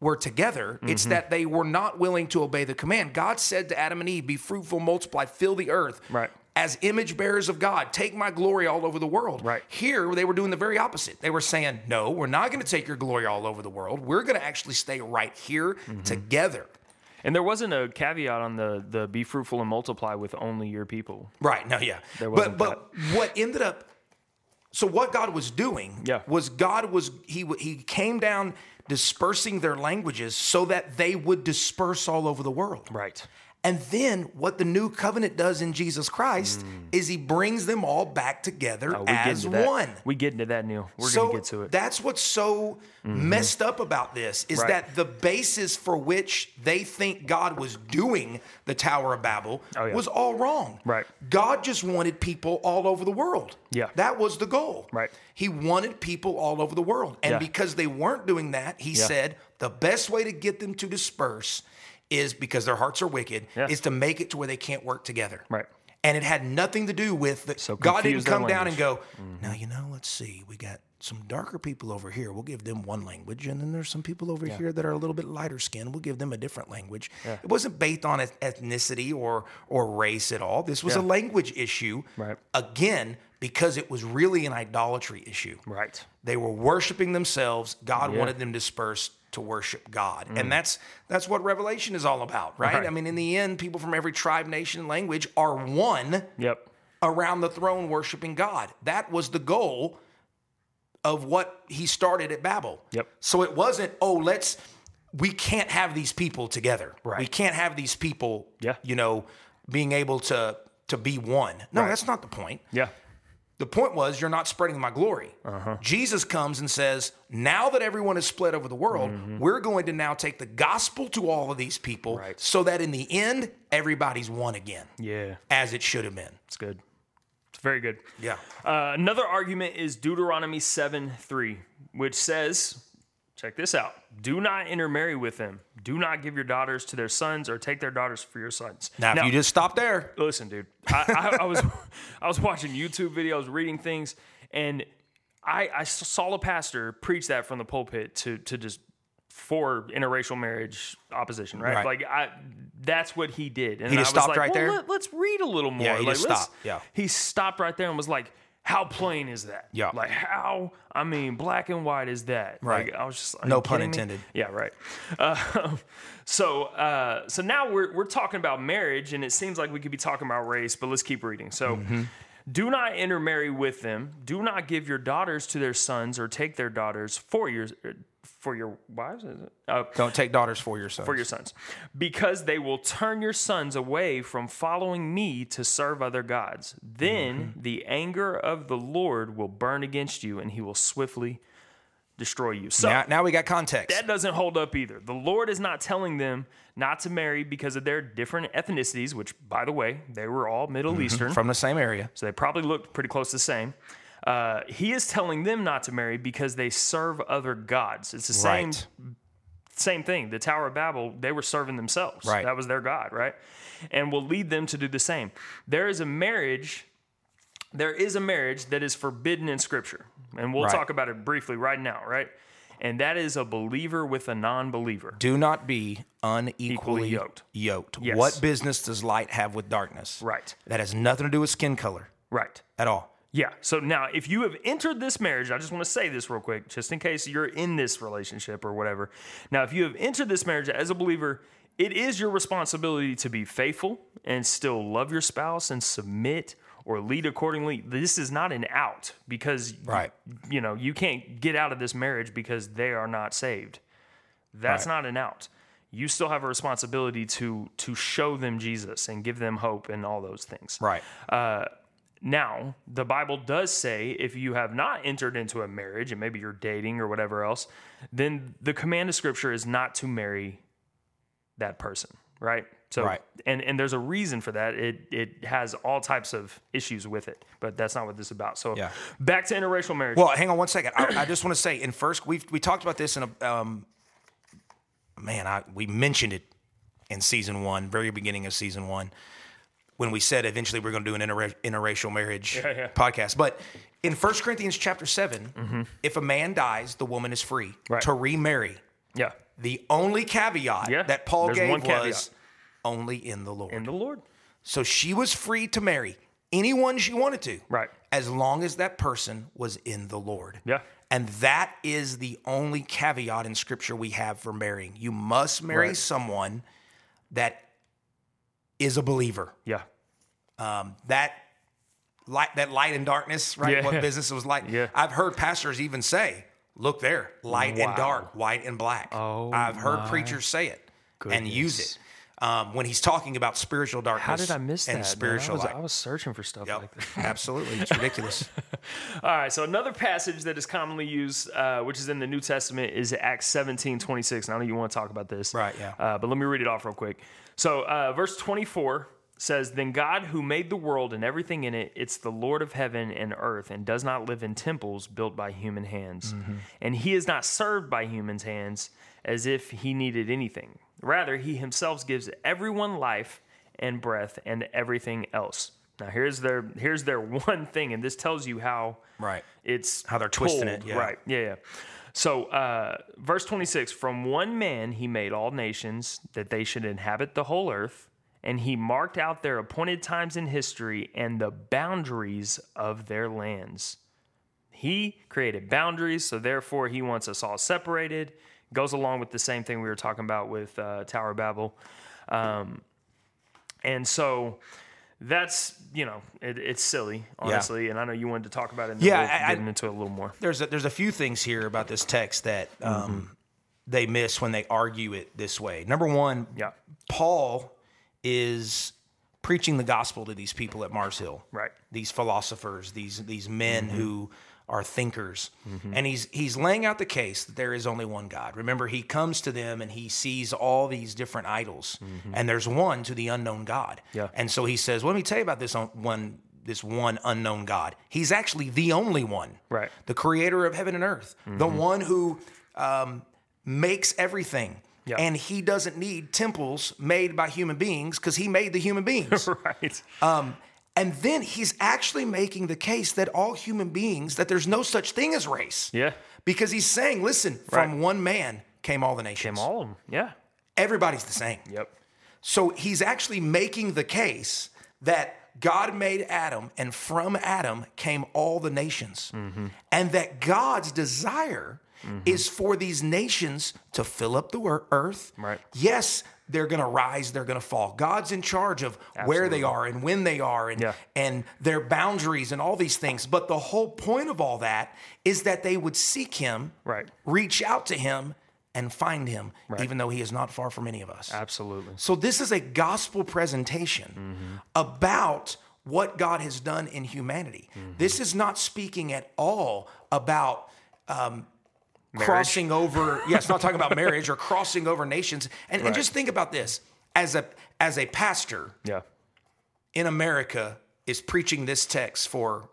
were together. It's
Mm-hmm.
that they were not willing to obey the command. God said to Adam and Eve, "Be fruitful, multiply, fill the earth."
Right.
As image bearers of God, take my glory all over the world.
Right.
Here, they were doing the very opposite. They were saying, No, we're not going to take your glory all over the world. We're going to actually stay right here
Mm-hmm.
together.
And there wasn't a caveat on the the be fruitful and multiply with only your people.
Right. No, yeah.
There
but
wasn't
but what ended up so what God was doing
Yeah.
was God was he he came down dispersing their languages so that they would disperse all over the world.
Right.
And then what the new covenant does in Jesus Christ is he brings them all back together
Mm. Oh, we get
as
that.
one.
We get into that, Neil. We're
so
gonna get to it. Mm-hmm.
that's what's so messed up about this is
Right.
that the basis for which they think God was doing the Tower of Babel
Oh, yeah.
was all wrong.
Right.
God just wanted people all over the world.
Yeah.
That was the goal.
Right.
He wanted people all over the world. And
Yeah.
because they weren't doing that, he
Yeah.
said the best way to get them to disperse is because their hearts are wicked,
Yeah.
is to make it to where they can't work together.
Right.
And it had nothing to do with the,
So
God didn't come down and
language. Mm-hmm.
go, now, you know, let's see, we got some darker people over here. We'll give them one language. And then there's some people over here that are a little bit lighter skinned. We'll give them a different language. It wasn't based on ethnicity or, or race at all. This was a language issue.
Right.
Again, because it was really an idolatry issue.
Right.
They were worshiping themselves. God
Yeah.
Wanted them dispersed to worship God. And mm. that's that's what Revelation is all about, right?
Right.
I mean, in the end, people from every tribe, nation, and language are one
Yep.
around the throne worshiping God. That was the goal of what he started at Babel.
Yep.
So it wasn't, oh, let's we can't have these people together.
Right.
We can't have these people
Yeah.
you know, being able to to be one. No,
Right.
that's not the point.
Yeah.
The point was you're not spreading my glory.
Uh-huh.
Jesus comes and says, now that everyone is split over the world, we're going to now take the gospel to all of these people
Right.
so that in the end, everybody's one again,
Yeah.
as it should have been.
It's good. It's very good.
Yeah.
Uh, another argument is Deuteronomy 7 3, which says, check this out do not intermarry with them. Do not give your daughters to their sons or take their daughters for your sons.
Now, if you just stop there,
listen, dude, I, I, I was I was watching YouTube videos, reading things, and I, I saw a pastor preach that from the pulpit to to just for interracial marriage opposition, right?
Right.
Like I, that's what he did. And
He
I
just
was
stopped
like,
right
well,
there?
Let, us read a little more.
Yeah, he
like,
just stopped. Yeah.
he stopped right there and was like, "How plain is that?
Yeah.
like how? I mean, black and white is that?
Right.
Like, I was just
No pun
kidding me?
intended.
Yeah, right. Uh, so, uh, so now we're we're talking about marriage, and it seems like we could be talking about race, but let's keep reading. So.
Mm-hmm.
Do not intermarry with them. Do not give your daughters to their sons, or take their daughters for your for your wives. Is it? Uh,
don't take daughters for your sons.
for your sons, because they will turn your sons away from following me to serve other gods. Then
Mm-hmm.
the anger of the Lord will burn against you, and he will swiftly destroy you. So
now, now we got context.
that doesn't hold up either. The Lord is not telling them not to marry because of their different ethnicities, which, by the way, they were all Middle Eastern.
from the same area.
So they probably looked pretty close to the same. Uh, he is telling them not to marry because they serve other gods. It's the same
Right.
same thing. The Tower of Babel, they were serving themselves.
Right.
That was their God, right? And will lead them to do the same. There is a marriage, there is a marriage that is forbidden in Scripture. And we'll
Right.
talk about it briefly right now, right? And that is a believer with a non believer.
Do not be unequally
Equally yoked.
yoked.
Yes.
What business does light have with darkness?
Right.
That has nothing to do with skin color
Right.
at all.
Yeah. So now, if you have entered this marriage, I just want to say this real quick, just in case you're in this relationship or whatever. Now, if you have entered this marriage as a believer, it is your responsibility to be faithful and still love your spouse and submit or lead accordingly. This is not an out because
Right.
you know you can't get out of this marriage because they are not saved. That's
Right.
not an out. You still have a responsibility to to show them Jesus and give them hope and all those things.
Right.
Uh, Now, the Bible does say if you have not entered into a marriage and maybe you're dating or whatever else, then the command of Scripture is not to marry that person, right? So,
Right.
and and there's a reason for that. It it has all types of issues with it, but that's not what this is about. So,
Yeah.
back to interracial marriage.
Well, hang on one second. I, I just want to say, in first, we we talked about this in a um, man. I we mentioned it in season one, very beginning of season one, when we said eventually we're going to do an interra- interracial marriage
Yeah, yeah.
podcast. But in First Corinthians chapter 7 if a man dies, the woman is free
Mm-hmm. Right.
to remarry.
yeah,
The only caveat
Yeah,
that Paul
there's
gave was only in the Lord.
in the Lord.
So she was free to marry anyone she wanted to.
Right.
As long as that person was in the Lord.
Yeah.
And that is the only caveat in scripture we have for marrying. You must marry
Right.
someone that is a believer.
Yeah, Um,
That light that light and darkness, right?
Yeah.
What business it was like.
Yeah.
I've heard pastors even say, look there, light and dark, white and black.
Oh,
I've heard preachers say it and use it. Um, when he's talking about spiritual darkness
how did I miss that?
and
man?
spiritual
I was. I was searching for stuff
Yep,
like that.
absolutely. It's ridiculous.
All right, so another passage that is commonly used, uh, which is in the New Testament, is Acts 17 26. And I know you want to talk about this.
Right, yeah.
Uh, but let me read it off real quick. So, uh, verse 24 says, Then God, who made the world and everything in it, it's the Lord of heaven and earth, and does not live in temples built by human hands. And he is not served by humans' hands as if he needed anything. Rather, he himself gives everyone life and breath and everything else. Now here's their here's their one thing, and this tells you how
Right.
it's
How they're twisting it, yeah.
Right. Yeah, yeah. So, uh, verse 26 From one man he made all nations that they should inhabit the whole earth, and he marked out their appointed times in history and the boundaries of their lands. He created boundaries, so therefore he wants us all separated. Goes along with the same thing we were talking about with uh, Tower of Babel. Um, and so that's you know it, it's silly honestly, and I know you wanted to talk about it. And
Yeah, I- I-
into it a little more.
there's a, there's a few things here about this text that um,
Mm-hmm.
they miss when they argue it this way. Number one,
Yeah.
Paul is preaching the gospel to these people at Mars Hill,
Right.
These philosophers, these these men
Mm-hmm.
who are thinkers, and he's he's laying out the case that there is only one God. Remember, he comes to them and he sees all these different idols, and there's one to the unknown God.
Mm-hmm. Yeah.
And so he says, well, "Let me tell you about this one." This one unknown God. He's actually the only one
Right.
the creator of heaven and earth, the one who um, makes everything.
Yeah.
And he doesn't need temples made by human beings because he made the human beings.
right.
um, and then he's actually making the case that all human beings, that there's no such thing as race.
Yeah.
Because he's saying, listen, from one man came all the nations.
Came all of them. Yeah.
Everybody's the same.
Yep.
So he's actually making the case that God made Adam, and from Adam came all the nations. Mm-hmm. And that God's desire Mm-hmm. is for these nations to fill up the earth.
Right.
Yes, they're going to rise, they're going to fall. God's in charge of where they are and when they are and,
Yeah.
and their boundaries and all these things. But the whole point of all that is that they would seek Him,
Right.
reach out to Him, and find Him, even though He is not far from any of us.
Absolutely.
So this is a gospel presentation mm-hmm. about what God has done in humanity. Mm-hmm. This is not speaking at all about um, crossing over. Yeah, it's not talking about marriage or crossing over nations. And, and just think about this: as a as a pastor
Yeah.
in America is preaching this text for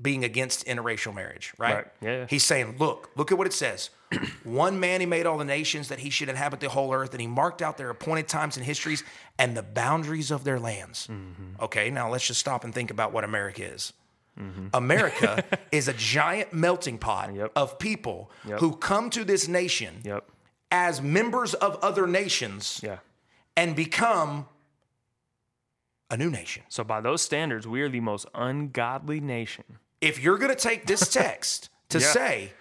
being against interracial marriage, right?
Right. Yeah, yeah.
He's saying, look, look at what it says. One man he made all the nations that he should inhabit the whole earth, and he marked out their appointed times and histories and the boundaries of their lands.
Mm-hmm.
Okay, now let's just stop and think about what America is. Mm-hmm. America is a giant melting pot
Yep.
of people
Yep.
who come to this nation
Yep.
as members of other nations
Yeah.
and become a new nation.
So by those standards, we are the most ungodly nation.
if you're going to take this text to
Yeah.
say,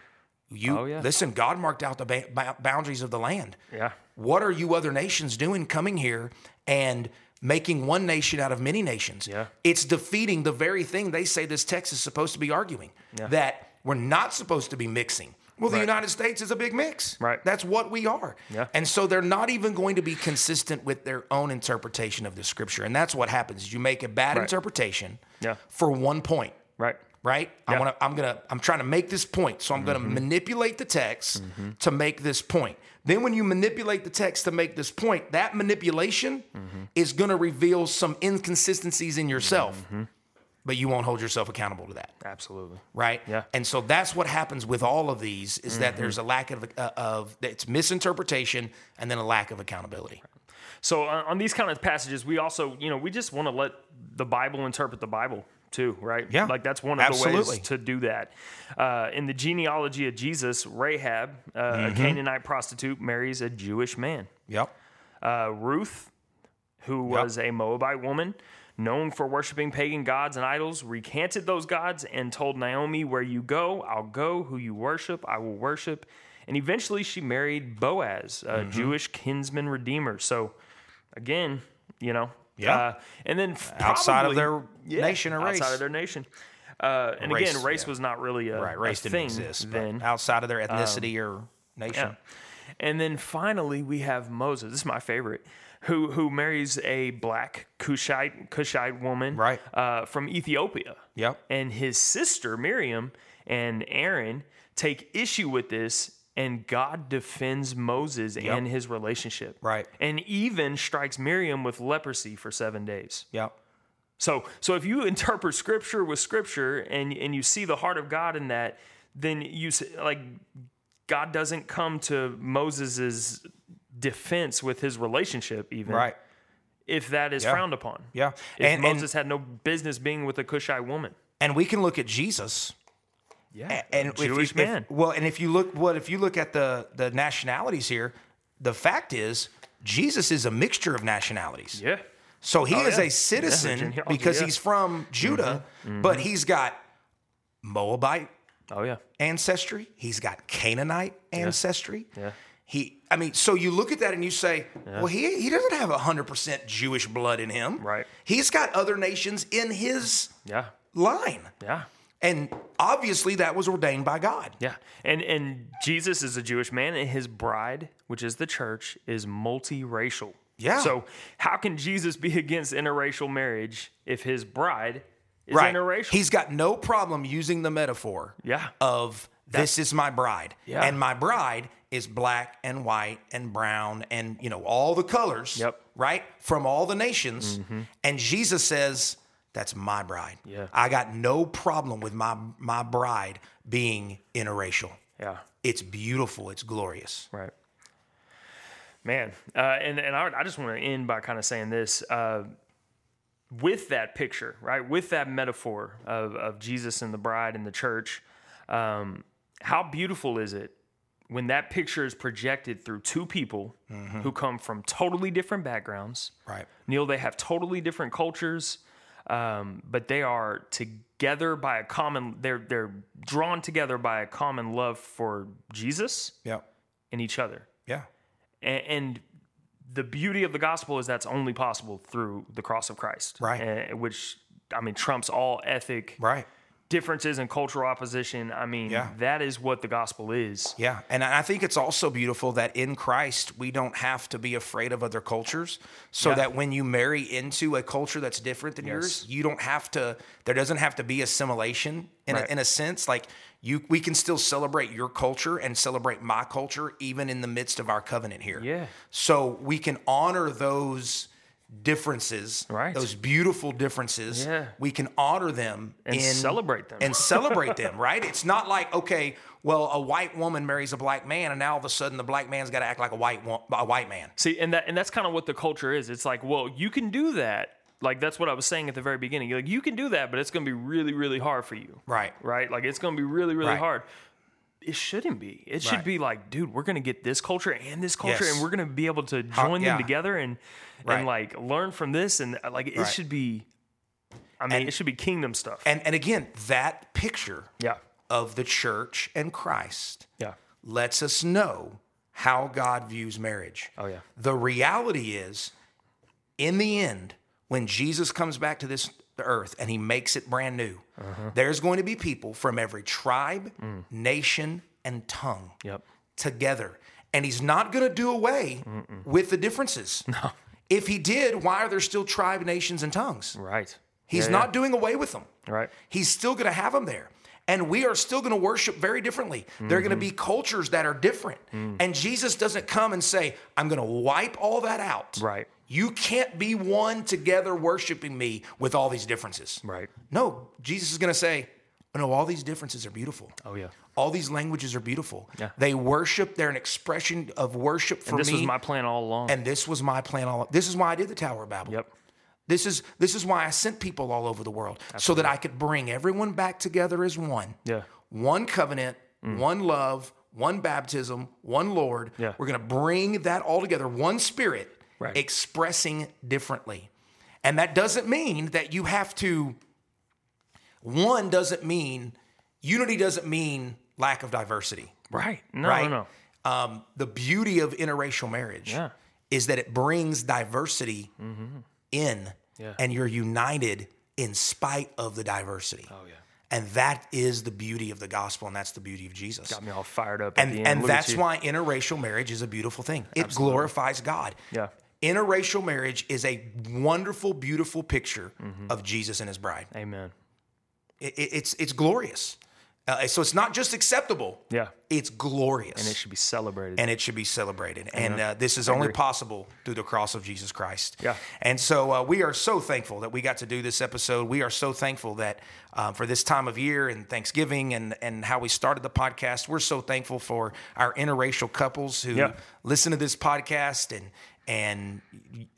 you
Oh, yeah.
listen, God marked out the ba- boundaries of the land.
Yeah.
What are you other nations doing coming here and making one nation out of many nations?
Yeah.
It's defeating the very thing they say this text is supposed to be arguing
Yeah.
that we're not supposed to be mixing. Well, the
Right.
United States is a big mix.
Right.
That's what we are.
Yeah.
And so they're not even going to be consistent with their own interpretation of the scripture. And that's what happens. You make a bad
Right.
interpretation
Yeah.
for one point
Right.
Right? I
Yeah.
want to. I'm gonna. I'm trying to make this point, so I'm gonna mm-hmm. manipulate the text mm-hmm. to make this point. Then, when you manipulate the text to make this point, that manipulation mm-hmm. is gonna reveal some inconsistencies in yourself, but you won't hold yourself accountable to that,
Absolutely.
right?
Yeah.
And so that's what happens with all of these is that there's a lack of uh, of it's misinterpretation and then a lack of accountability.
So on, on these kind of passages, we also, you know, we just want to let the Bible interpret the Bible too, right?
Yeah,
Like that's one of the ways to do that. Uh, in the genealogy of Jesus, Rahab, uh,
Mm-hmm.
a Canaanite prostitute, marries a Jewish man.
Yep.
Uh, Ruth, who was a Moabite woman, known for worshiping pagan gods and idols, recanted those gods and told Naomi, Where you go, I'll go. Who you worship, I will worship. And eventually she married Boaz, a
Mm-hmm.
Jewish kinsman redeemer. So, again, you know.
Yeah.
Uh, and then
Outside of
probably-
their nation or race.
Outside of their nation. Uh, and
Race,
again, race
yeah.
was not really a,
Right. Race
a
didn't
thing
exist
then.
outside of their ethnicity or nation.
Yeah. And then finally we have Moses. This is my favorite. Who who marries a black Cushite Cushite woman
Right.
uh, from Ethiopia.
Yep.
And his sister Miriam and Aaron take issue with this and God defends Moses and his relationship.
Right.
And even strikes Miriam with leprosy for 7 days.
Yep.
So, so if you interpret scripture with scripture and and you see the heart of God in that, then you like God doesn't come to Moses's defense with his relationship, even
Right.
if that is
Yeah.
frowned upon.
Yeah.
If
And, and
Moses had no business being with a Cushite woman.
and we can look at Jesus
Yeah,
and if you-
Jewish
if-
man.
well, and if you look, what if you look at the the nationalities here? The fact is, Jesus is a mixture of nationalities.
yeah,
So he
Oh,
is
yeah.
a citizen
Yeah, genealogy,
because
yeah. Mm-hmm.
he's from Judah, but he's got Moabite
oh yeah,
ancestry. He's got Canaanite ancestry.
yeah,
He, I mean, so you look at that and you say, well, he he doesn't have hundred percent Jewish blood in him,
Right.
He's got other nations in his
Yeah.
line,
Yeah.
and obviously that was ordained by God.
Yeah. And and Jesus is a Jewish man and his bride, which is the church, is multiracial.
Yeah.
So how can Jesus be against interracial marriage if his bride is
Right?
interracial?
He's got no problem using the metaphor
yeah.
of this is my bride,
Yeah.
and my bride is black and white and brown and you know all the colors,
Yep. Mm-hmm.
right, from all the nations. And Jesus says, "That's my bride.
Yeah.
I got no problem with my my bride being interracial.
yeah.
It's beautiful. It's glorious.
Right. Man, uh, and and I, I just want to end by kind of saying this. Uh, with that picture, right, with that metaphor of, of Jesus and the bride and the church, um, how beautiful is it when that picture is projected through two people who come from totally different backgrounds?
Right.
Neil, they have totally different cultures, um, but they are together by a common. They're they're drawn together by a common love for Jesus
Yeah.
and each other.
Yeah.
And, and the beauty of the gospel is that's only possible through the cross of Christ,
Right.
Uh, which I mean trumps all ethic
Right.
Differences and cultural opposition. I mean,
Yeah.
that is what the gospel is.
Yeah, and I think it's also beautiful that in Christ we don't have to be afraid of other cultures, so
Yeah.
that when you marry into a culture that's different than yours, you don't have to. There doesn't have to be assimilation in
Right.
a, in a sense. Like you, we can still celebrate your culture and celebrate my culture, even in the midst of our covenant here.
Yeah.
So we can honor those differences,
Right.
Those beautiful differences.
Yeah.
We can honor them
And
in,
celebrate them.
and celebrate them, right? It's not like okay, well, a white woman marries a black man, and now all of a sudden the black man's got to act like a white a white man.
See, and that and that's kind of what the culture is. It's like, well, you can do that. Like that's what I was saying at the very beginning. Like you can do that, but it's going to be really, really hard for you.
Right.
Right. Like it's going to be really, really
Right.
hard. It shouldn't be. It should
Right.
be like, dude, we're going to get this culture and this culture,
Yes.
and we're going to be able to join
yeah.
them together and
Right.
and like learn from this, and uh, like it
Right.
should be. I mean,
And-
it should be kingdom stuff.
And and again, that picture
yeah.
of the church and Christ
Yeah.
lets us know how God views marriage.
Oh yeah.
The reality is, in the end, when Jesus comes back to this earth and he makes it brand new,
Uh-huh.
there's going to be people from every tribe,
Mm.
nation, and tongue
Yep.
together. And he's not going to do away with the differences. No. If he did, why are there still tribe, nations, and tongues?
Right.
He's
Yeah,
not doing away with them.
right.
He's still going to have them there. And we are still going to worship very differently. There are going to mm-hmm. be cultures that are different. Mm. And Jesus doesn't come and say, I'm going to wipe all that out.
Right.
You can't be one together worshiping me with all these differences.
Right.
No, Jesus is going to say, No, all these differences are beautiful.
Oh yeah.
All these languages are beautiful.
Yeah.
They worship, they're an expression of worship for
And this
me.
was my plan all along.
and this was my plan all This is why I did the Tower of Babel.
yep.
This is this is why I sent people all over the world so that I could bring everyone back together as one.
Yeah.
One covenant, mm. one love, one baptism, one Lord.
Yeah.
We're going to bring that all together, one spirit
Right.
expressing differently. And that doesn't mean that you have to one doesn't mean unity doesn't mean lack of diversity.
Right. No.
right?
No.
Um, the beauty of interracial marriage
Yeah.
is that it brings diversity in,
Mm-hmm. Yeah.
and you're united in spite of the diversity.
Oh yeah.
And that is the beauty of the gospel, and that's the beauty of Jesus.
Got me all fired up. At
And
the end.
and
Look
that's why interracial marriage is a beautiful thing. It glorifies God.
Yeah.
Interracial marriage is a wonderful, beautiful picture
Mm-hmm.
of Jesus and his bride.
Amen.
It- it- it's it's glorious. Uh, so it's not just acceptable.
Yeah.
It's glorious.
And it should be celebrated.
and it should be celebrated. And uh, this is only possible through the cross of Jesus Christ.
Yeah.
And so uh, we are so thankful that we got to do this episode. We are so thankful that um, for this time of year and Thanksgiving and and how we started the podcast, we're so thankful for our interracial couples who
Yeah.
listen to this podcast and and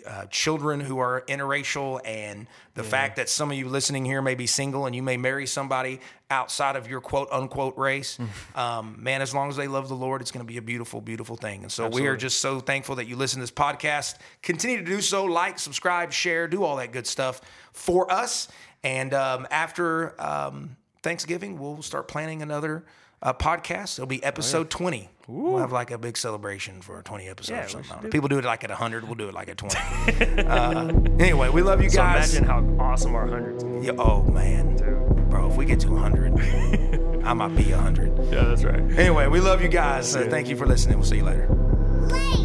uh, children who are interracial, and the fact that some of you listening here may be single and you may marry somebody outside of your quote unquote race. um, man, as long as they love the Lord, it's going to be a beautiful, beautiful thing. And so we are just so thankful that you listen to this podcast. Continue to do so, like, subscribe, share, do all that good stuff for us. And um, after um, Thanksgiving, we'll start planning another uh, podcast. It'll be episode 20. We'll have like a big celebration for 20 episodes
Yeah,
or something. don't know.
do-
People do it like at 100. We'll do it like at 20. uh, anyway, we love you
So
guys.
imagine how awesome our hundreds can
Yeah, oh, man.
do.
Bro, if we get to 100, I might be 100.
Yeah, that's right.
Anyway, we love you guys. Uh, thank you for listening. We'll see you later.
Wait.